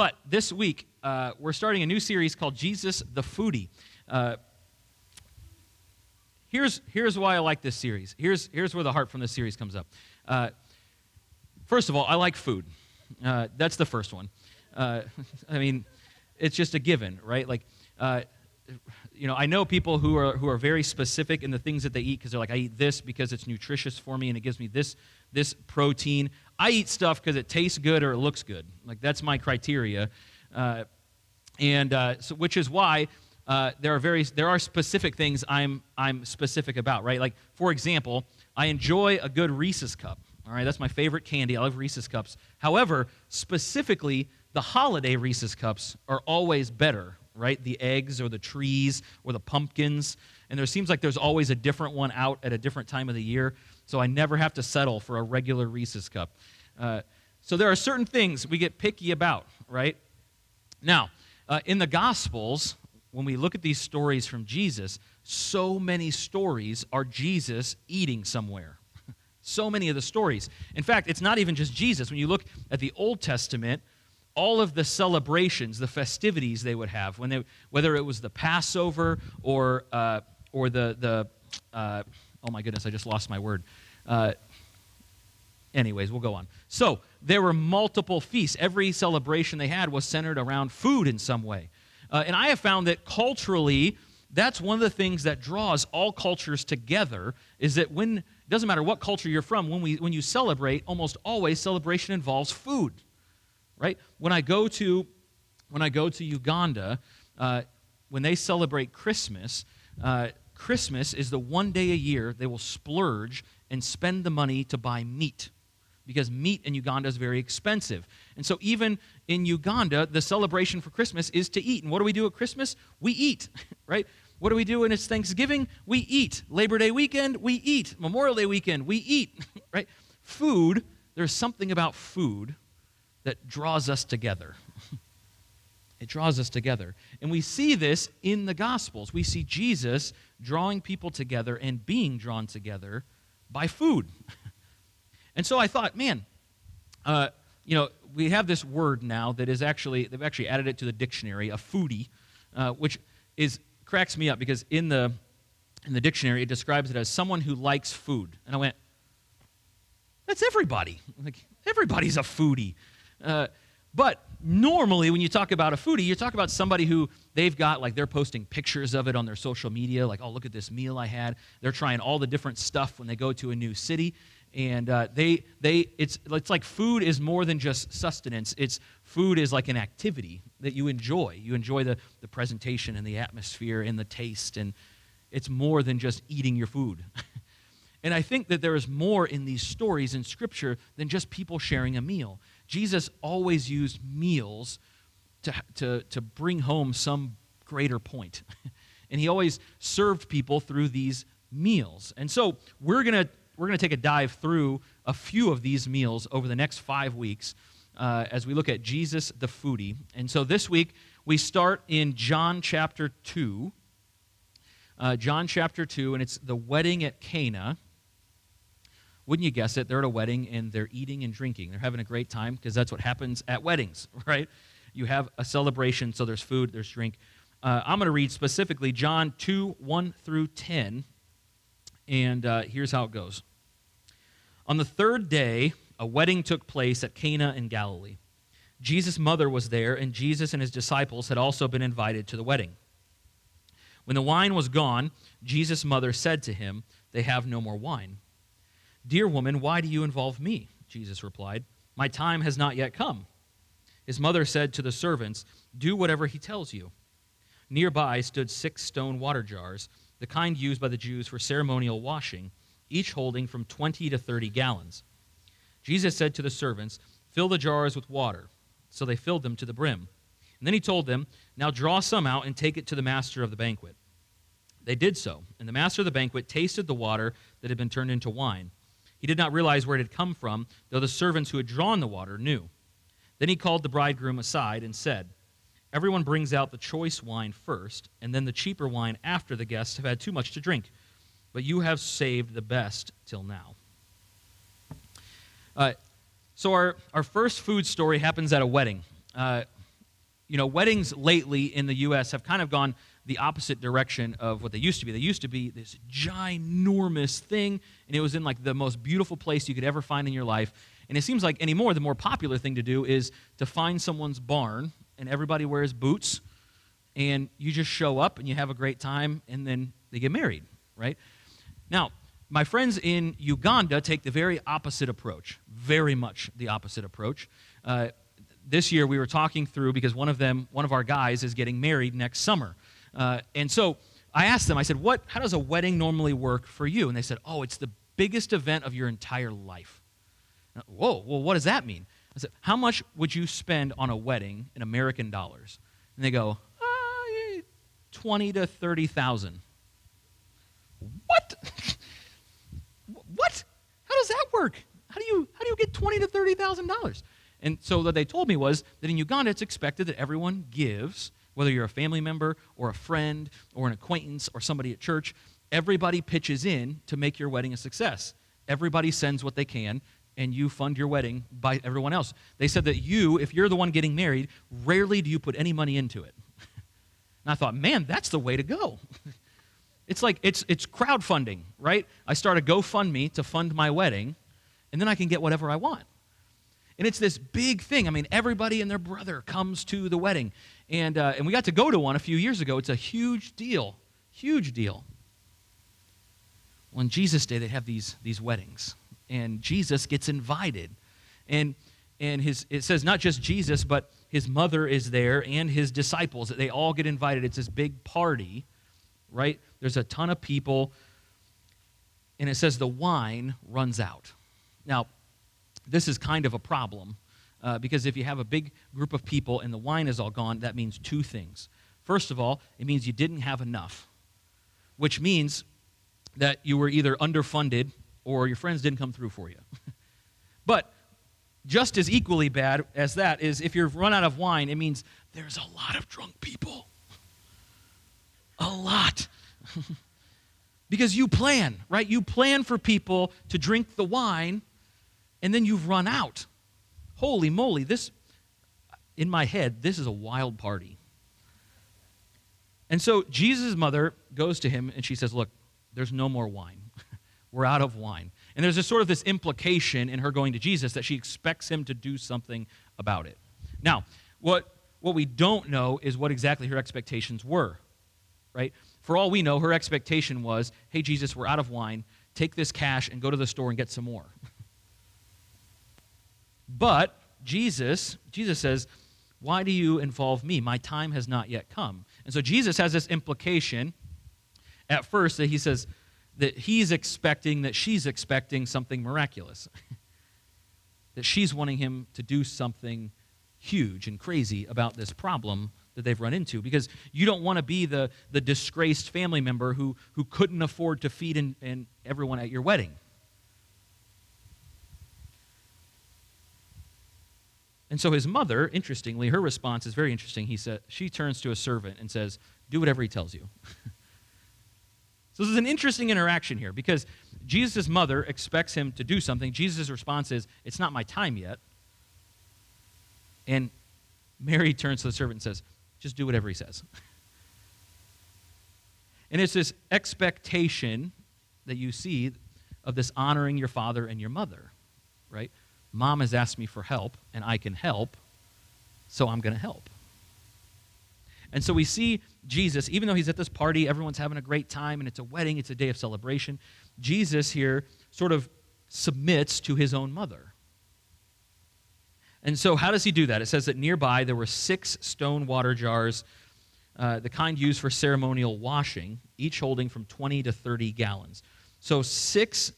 But this week, uh, we're starting a new series called Jesus the Foodie. Uh, here's, here's why I like this series. Here's, here's where the heart from this series comes up. Uh, first of all, I like food. Uh, that's the first one. Uh, I mean, it's just a given, right? Like, uh, you know, I know people who are who are very specific in the things that they eat because they're like, I eat this because it's nutritious for me and it gives me this this protein. I eat stuff because it tastes good or it looks good. Like that's my criteria, uh, and uh, so which is why uh, there are very there are specific things I'm I'm specific about. Right, like for example, I enjoy a good Reese's cup. All right, that's my favorite candy. I love Reese's cups. However, specifically, the holiday Reese's cups are always better right? The eggs or the trees or the pumpkins. And there seems like there's always a different one out at a different time of the year. So I never have to settle for a regular Reese's cup. Uh, so there are certain things we get picky about, right? Now, uh, in the Gospels, when we look at these stories from Jesus, so many stories are Jesus eating somewhere. so many of the stories. In fact, it's not even just Jesus. When you look at the Old Testament, all of the celebrations, the festivities they would have, when they, whether it was the Passover or, uh, or the, the uh, oh my goodness, I just lost my word. Uh, anyways, we'll go on. So there were multiple feasts. Every celebration they had was centered around food in some way. Uh, and I have found that culturally, that's one of the things that draws all cultures together is that when it doesn't matter what culture you're from when, we, when you celebrate almost always celebration involves food right? When I go to, when I go to Uganda, uh, when they celebrate Christmas, uh, Christmas is the one day a year they will splurge and spend the money to buy meat because meat in Uganda is very expensive. And so, even in Uganda, the celebration for Christmas is to eat. And what do we do at Christmas? We eat, right? What do we do when it's Thanksgiving? We eat. Labor Day weekend, we eat. Memorial Day weekend, we eat, right? Food, there's something about food that draws us together. it draws us together. And we see this in the Gospels. We see Jesus drawing people together and being drawn together by food. and so I thought, man, uh, you know, we have this word now that is actually, they've actually added it to the dictionary, a foodie, uh, which is, cracks me up because in the, in the dictionary it describes it as someone who likes food. And I went, that's everybody. Like, everybody's a foodie. Uh, but normally, when you talk about a foodie, you talk about somebody who they've got, like, they're posting pictures of it on their social media, like, oh, look at this meal I had. They're trying all the different stuff when they go to a new city. And uh, they, they, it's, it's like food is more than just sustenance. It's food is like an activity that you enjoy. You enjoy the, the presentation and the atmosphere and the taste. And it's more than just eating your food. and I think that there is more in these stories in Scripture than just people sharing a meal. Jesus always used meals to, to, to bring home some greater point. and he always served people through these meals. And so we're going to we're going to take a dive through a few of these meals over the next five weeks uh, as we look at Jesus the foodie. And so this week we start in John chapter 2. Uh, John chapter 2, and it's the wedding at Cana. Wouldn't you guess it? They're at a wedding and they're eating and drinking. They're having a great time because that's what happens at weddings, right? You have a celebration, so there's food, there's drink. Uh, I'm going to read specifically John 2 1 through 10. And uh, here's how it goes. On the third day, a wedding took place at Cana in Galilee. Jesus' mother was there, and Jesus and his disciples had also been invited to the wedding. When the wine was gone, Jesus' mother said to him, They have no more wine. Dear woman, why do you involve me? Jesus replied, My time has not yet come. His mother said to the servants, Do whatever he tells you. Nearby stood six stone water jars, the kind used by the Jews for ceremonial washing, each holding from 20 to 30 gallons. Jesus said to the servants, Fill the jars with water. So they filled them to the brim. And then he told them, Now draw some out and take it to the master of the banquet. They did so, and the master of the banquet tasted the water that had been turned into wine. He did not realize where it had come from, though the servants who had drawn the water knew. Then he called the bridegroom aside and said, Everyone brings out the choice wine first, and then the cheaper wine after the guests have had too much to drink. But you have saved the best till now. Uh, so, our, our first food story happens at a wedding. Uh, you know, weddings lately in the U.S. have kind of gone the opposite direction of what they used to be. They used to be this ginormous thing, and it was in like the most beautiful place you could ever find in your life. And it seems like anymore, the more popular thing to do is to find someone's barn, and everybody wears boots, and you just show up and you have a great time, and then they get married, right? Now, my friends in Uganda take the very opposite approach, very much the opposite approach. Uh, this year we were talking through because one of them, one of our guys, is getting married next summer. Uh, and so I asked them, I said, what, how does a wedding normally work for you? And they said, oh, it's the biggest event of your entire life. Whoa, well, what does that mean? I said, how much would you spend on a wedding in American dollars? And they go, uh, 20 to 30,000. What? what? How does that work? How do you, how do you get 20 to 30,000 dollars? And so what they told me was that in Uganda, it's expected that everyone gives, whether you're a family member or a friend or an acquaintance or somebody at church, everybody pitches in to make your wedding a success. Everybody sends what they can, and you fund your wedding by everyone else. They said that you, if you're the one getting married, rarely do you put any money into it. and I thought, man, that's the way to go. it's like it's it's crowdfunding, right? I start a GoFundMe to fund my wedding, and then I can get whatever I want. And it's this big thing. I mean, everybody and their brother comes to the wedding. And, uh, and we got to go to one a few years ago. It's a huge deal. Huge deal. On Jesus' Day, they have these, these weddings. And Jesus gets invited. And, and his, it says not just Jesus, but his mother is there and his disciples. They all get invited. It's this big party, right? There's a ton of people. And it says the wine runs out. Now, this is kind of a problem uh, because if you have a big group of people and the wine is all gone, that means two things. First of all, it means you didn't have enough, which means that you were either underfunded or your friends didn't come through for you. but just as equally bad as that is if you've run out of wine, it means there's a lot of drunk people. A lot. because you plan, right? You plan for people to drink the wine and then you've run out. Holy moly, this, in my head, this is a wild party. And so Jesus' mother goes to him and she says, Look, there's no more wine. We're out of wine. And there's a sort of this implication in her going to Jesus that she expects him to do something about it. Now, what, what we don't know is what exactly her expectations were, right? For all we know, her expectation was, hey, Jesus, we're out of wine. Take this cash and go to the store and get some more. But Jesus, Jesus says, Why do you involve me? My time has not yet come. And so Jesus has this implication at first that he says that he's expecting, that she's expecting something miraculous. that she's wanting him to do something huge and crazy about this problem that they've run into because you don't want to be the, the disgraced family member who, who couldn't afford to feed in everyone at your wedding And so his mother, interestingly, her response is very interesting. He said, she turns to a servant and says, Do whatever he tells you. so this is an interesting interaction here because Jesus' mother expects him to do something. Jesus' response is, It's not my time yet. And Mary turns to the servant and says, Just do whatever he says. and it's this expectation that you see of this honoring your father and your mother, right? Mom has asked me for help, and I can help, so I'm going to help. And so we see Jesus, even though he's at this party, everyone's having a great time, and it's a wedding, it's a day of celebration. Jesus here sort of submits to his own mother. And so, how does he do that? It says that nearby there were six stone water jars, uh, the kind used for ceremonial washing, each holding from 20 to 30 gallons. So, six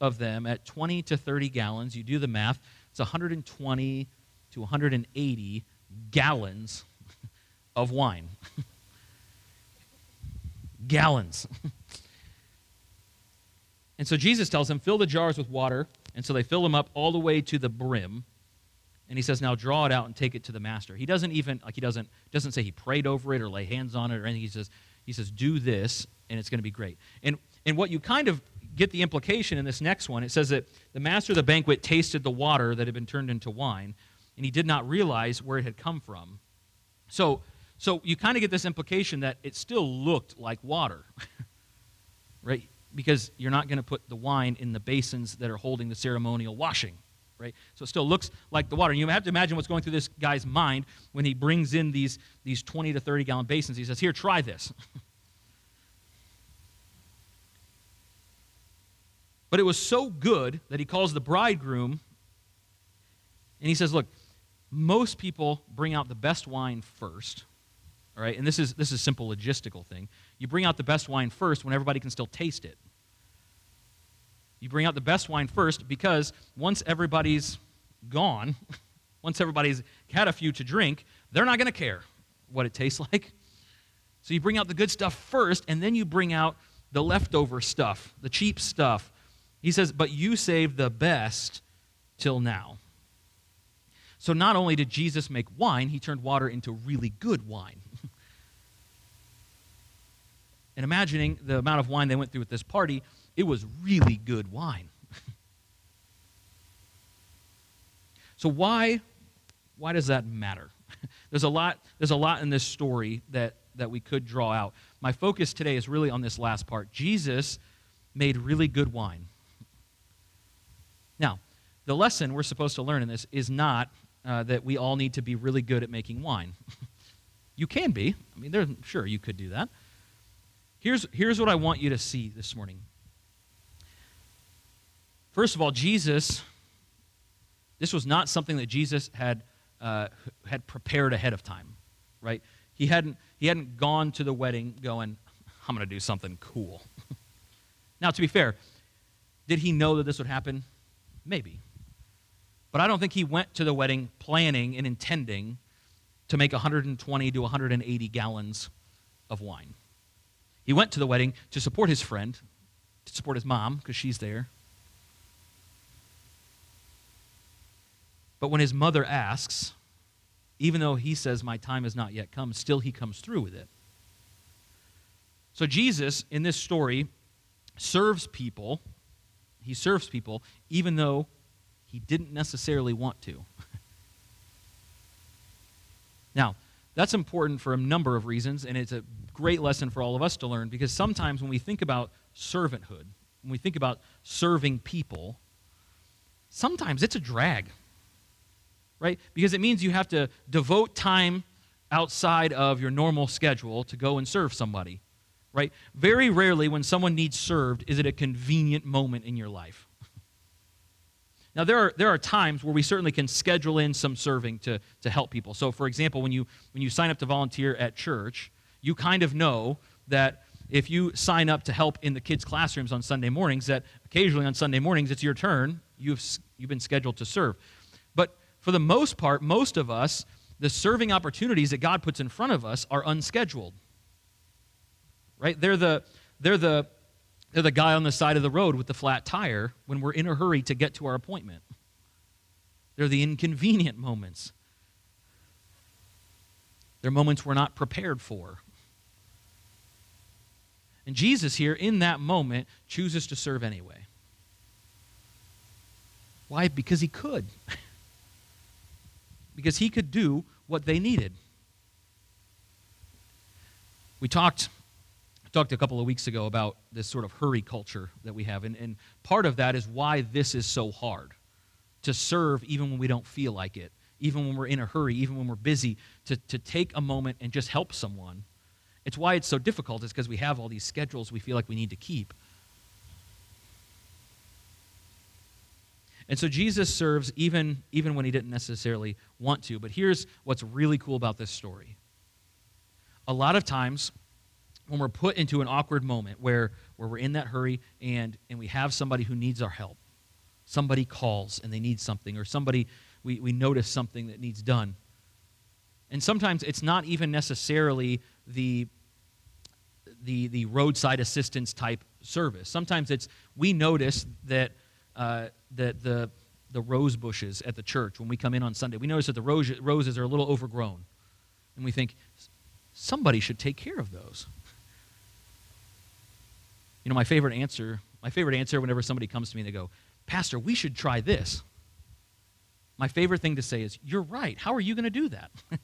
of them at 20 to 30 gallons. You do the math, it's 120 to 180 gallons of wine. gallons. and so Jesus tells them, fill the jars with water. And so they fill them up all the way to the brim. And he says, now draw it out and take it to the master. He doesn't even, like, he doesn't, doesn't say he prayed over it or lay hands on it or anything. He says, he says, do this and it's going to be great. And, and what you kind of get the implication in this next one. It says that the master of the banquet tasted the water that had been turned into wine, and he did not realize where it had come from. So, so you kind of get this implication that it still looked like water, right? Because you're not going to put the wine in the basins that are holding the ceremonial washing, right? So it still looks like the water. And you have to imagine what's going through this guy's mind when he brings in these, these 20 to 30 gallon basins. He says, Here, try this. but it was so good that he calls the bridegroom and he says, Look, most people bring out the best wine first. All right, and this is this is a simple logistical thing. You bring out the best wine first when everybody can still taste it. You bring out the best wine first because once everybody's gone, once everybody's had a few to drink, they're not going to care what it tastes like. So you bring out the good stuff first, and then you bring out the leftover stuff, the cheap stuff. He says, But you saved the best till now. So not only did Jesus make wine, he turned water into really good wine. and imagining the amount of wine they went through at this party, it was really good wine. so why why does that matter? there's a lot there's a lot in this story that that we could draw out. My focus today is really on this last part. Jesus made really good wine. The lesson we're supposed to learn in this is not uh, that we all need to be really good at making wine. you can be. I mean, sure, you could do that. Here's, here's what I want you to see this morning. First of all, Jesus, this was not something that Jesus had, uh, had prepared ahead of time, right? He hadn't, he hadn't gone to the wedding going, I'm going to do something cool. now, to be fair, did he know that this would happen? Maybe. But I don't think he went to the wedding planning and intending to make 120 to 180 gallons of wine. He went to the wedding to support his friend, to support his mom, because she's there. But when his mother asks, even though he says, My time has not yet come, still he comes through with it. So Jesus, in this story, serves people. He serves people even though he didn't necessarily want to. now, that's important for a number of reasons, and it's a great lesson for all of us to learn because sometimes when we think about servanthood, when we think about serving people, sometimes it's a drag, right? Because it means you have to devote time outside of your normal schedule to go and serve somebody, right? Very rarely, when someone needs served, is it a convenient moment in your life. Now, there are, there are times where we certainly can schedule in some serving to, to help people. So, for example, when you, when you sign up to volunteer at church, you kind of know that if you sign up to help in the kids' classrooms on Sunday mornings, that occasionally on Sunday mornings it's your turn. You've, you've been scheduled to serve. But for the most part, most of us, the serving opportunities that God puts in front of us are unscheduled. Right? They're the, they're the they're the guy on the side of the road with the flat tire when we're in a hurry to get to our appointment. They're the inconvenient moments. They're moments we're not prepared for. And Jesus here, in that moment, chooses to serve anyway. Why? Because he could. because he could do what they needed. We talked I talked a couple of weeks ago about this sort of hurry culture that we have, and, and part of that is why this is so hard to serve even when we don't feel like it, even when we're in a hurry, even when we're busy, to, to take a moment and just help someone. It's why it's so difficult, is because we have all these schedules we feel like we need to keep. And so Jesus serves even, even when he didn't necessarily want to. But here's what's really cool about this story. A lot of times, when we're put into an awkward moment where, where we're in that hurry and, and we have somebody who needs our help, somebody calls and they need something, or somebody, we, we notice something that needs done. And sometimes it's not even necessarily the, the, the roadside assistance type service. Sometimes it's we notice that, uh, that the, the rose bushes at the church, when we come in on Sunday, we notice that the rose, roses are a little overgrown. And we think, somebody should take care of those. You know, my favorite answer, my favorite answer whenever somebody comes to me and they go, Pastor, we should try this. My favorite thing to say is, You're right. How are you going to do that?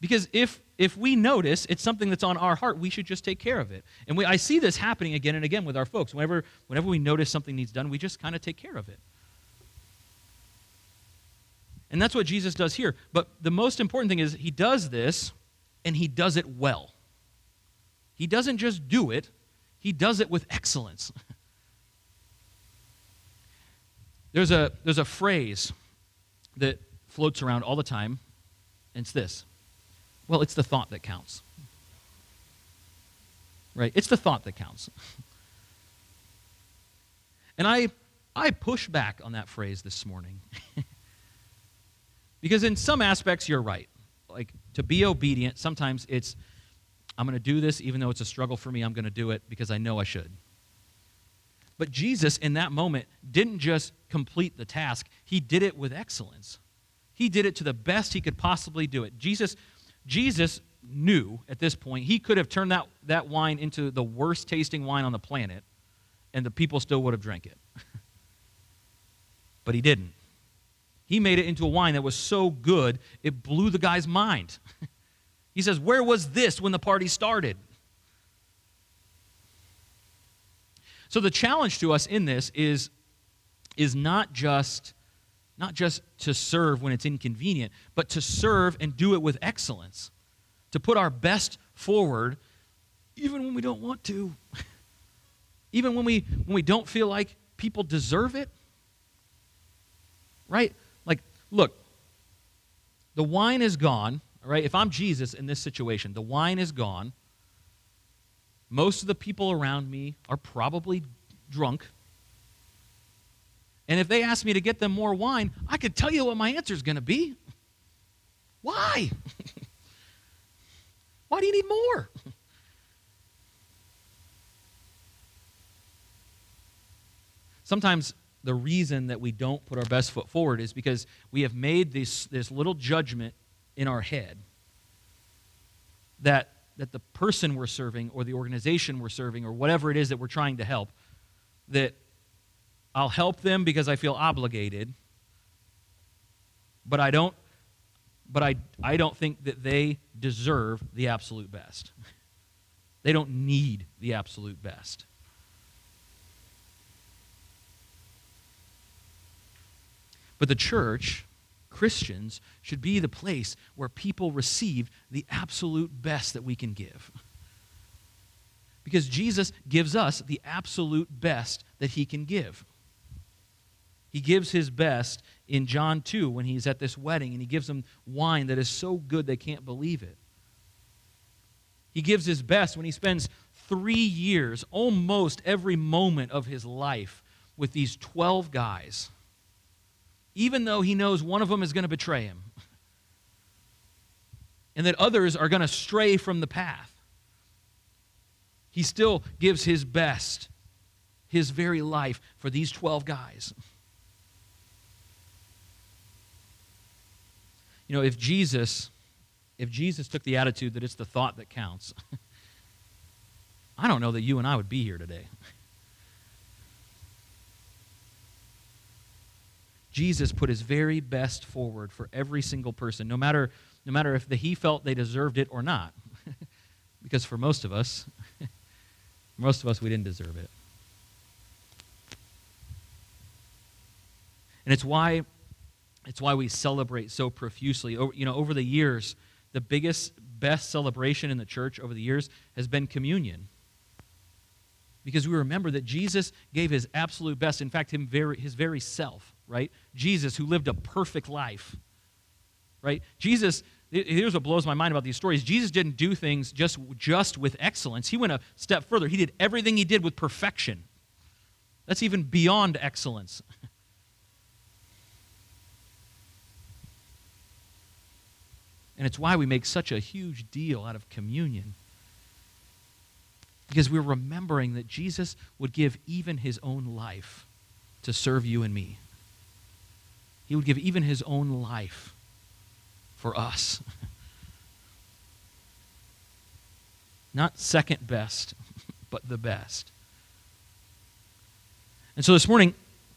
Because if if we notice it's something that's on our heart, we should just take care of it. And we, I see this happening again and again with our folks. Whenever whenever we notice something needs done, we just kind of take care of it. And that's what Jesus does here. But the most important thing is he does this and he does it well. He doesn't just do it, he does it with excellence. there's, a, there's a phrase that floats around all the time, and it's this well, it's the thought that counts. Right? It's the thought that counts. and I, I push back on that phrase this morning. because in some aspects, you're right. Like, to be obedient, sometimes it's I'm going to do this even though it's a struggle for me. I'm going to do it because I know I should. But Jesus, in that moment, didn't just complete the task, he did it with excellence. He did it to the best he could possibly do it. Jesus, Jesus knew at this point he could have turned that, that wine into the worst tasting wine on the planet, and the people still would have drank it. but he didn't. He made it into a wine that was so good, it blew the guy's mind. He says, Where was this when the party started? So the challenge to us in this is, is not just not just to serve when it's inconvenient, but to serve and do it with excellence. To put our best forward even when we don't want to. even when we when we don't feel like people deserve it. Right? Like look, the wine is gone right? If I'm Jesus in this situation, the wine is gone. Most of the people around me are probably drunk. And if they ask me to get them more wine, I could tell you what my answer is going to be. Why? Why do you need more? Sometimes the reason that we don't put our best foot forward is because we have made this, this little judgment in our head that, that the person we're serving or the organization we're serving or whatever it is that we're trying to help, that I'll help them because I feel obligated, but I don't but I, I don't think that they deserve the absolute best. They don't need the absolute best. But the church Christians should be the place where people receive the absolute best that we can give. Because Jesus gives us the absolute best that he can give. He gives his best in John 2 when he's at this wedding, and he gives them wine that is so good they can't believe it. He gives his best when he spends three years, almost every moment of his life, with these 12 guys even though he knows one of them is going to betray him and that others are going to stray from the path. He still gives his best, his very life, for these 12 guys. You know, if Jesus if Jesus took the attitude that it's the thought that counts, I don't know that you and I would be here today. Jesus put his very best forward for every single person, no matter, no matter if the, he felt they deserved it or not. because for most of us, most of us, we didn't deserve it. And it's why, it's why we celebrate so profusely. Over, you know, over the years, the biggest, best celebration in the church over the years has been communion because we remember that Jesus gave his absolute best, in fact, him very, his very self, right? Jesus, who lived a perfect life, right? Jesus, here's what blows my mind about these stories Jesus didn't do things just, just with excellence, he went a step further. He did everything he did with perfection. That's even beyond excellence. And it's why we make such a huge deal out of communion because we're remembering that Jesus would give even his own life to serve you and me. He would give even his own life for us. Not second best, but the best. And so this morning,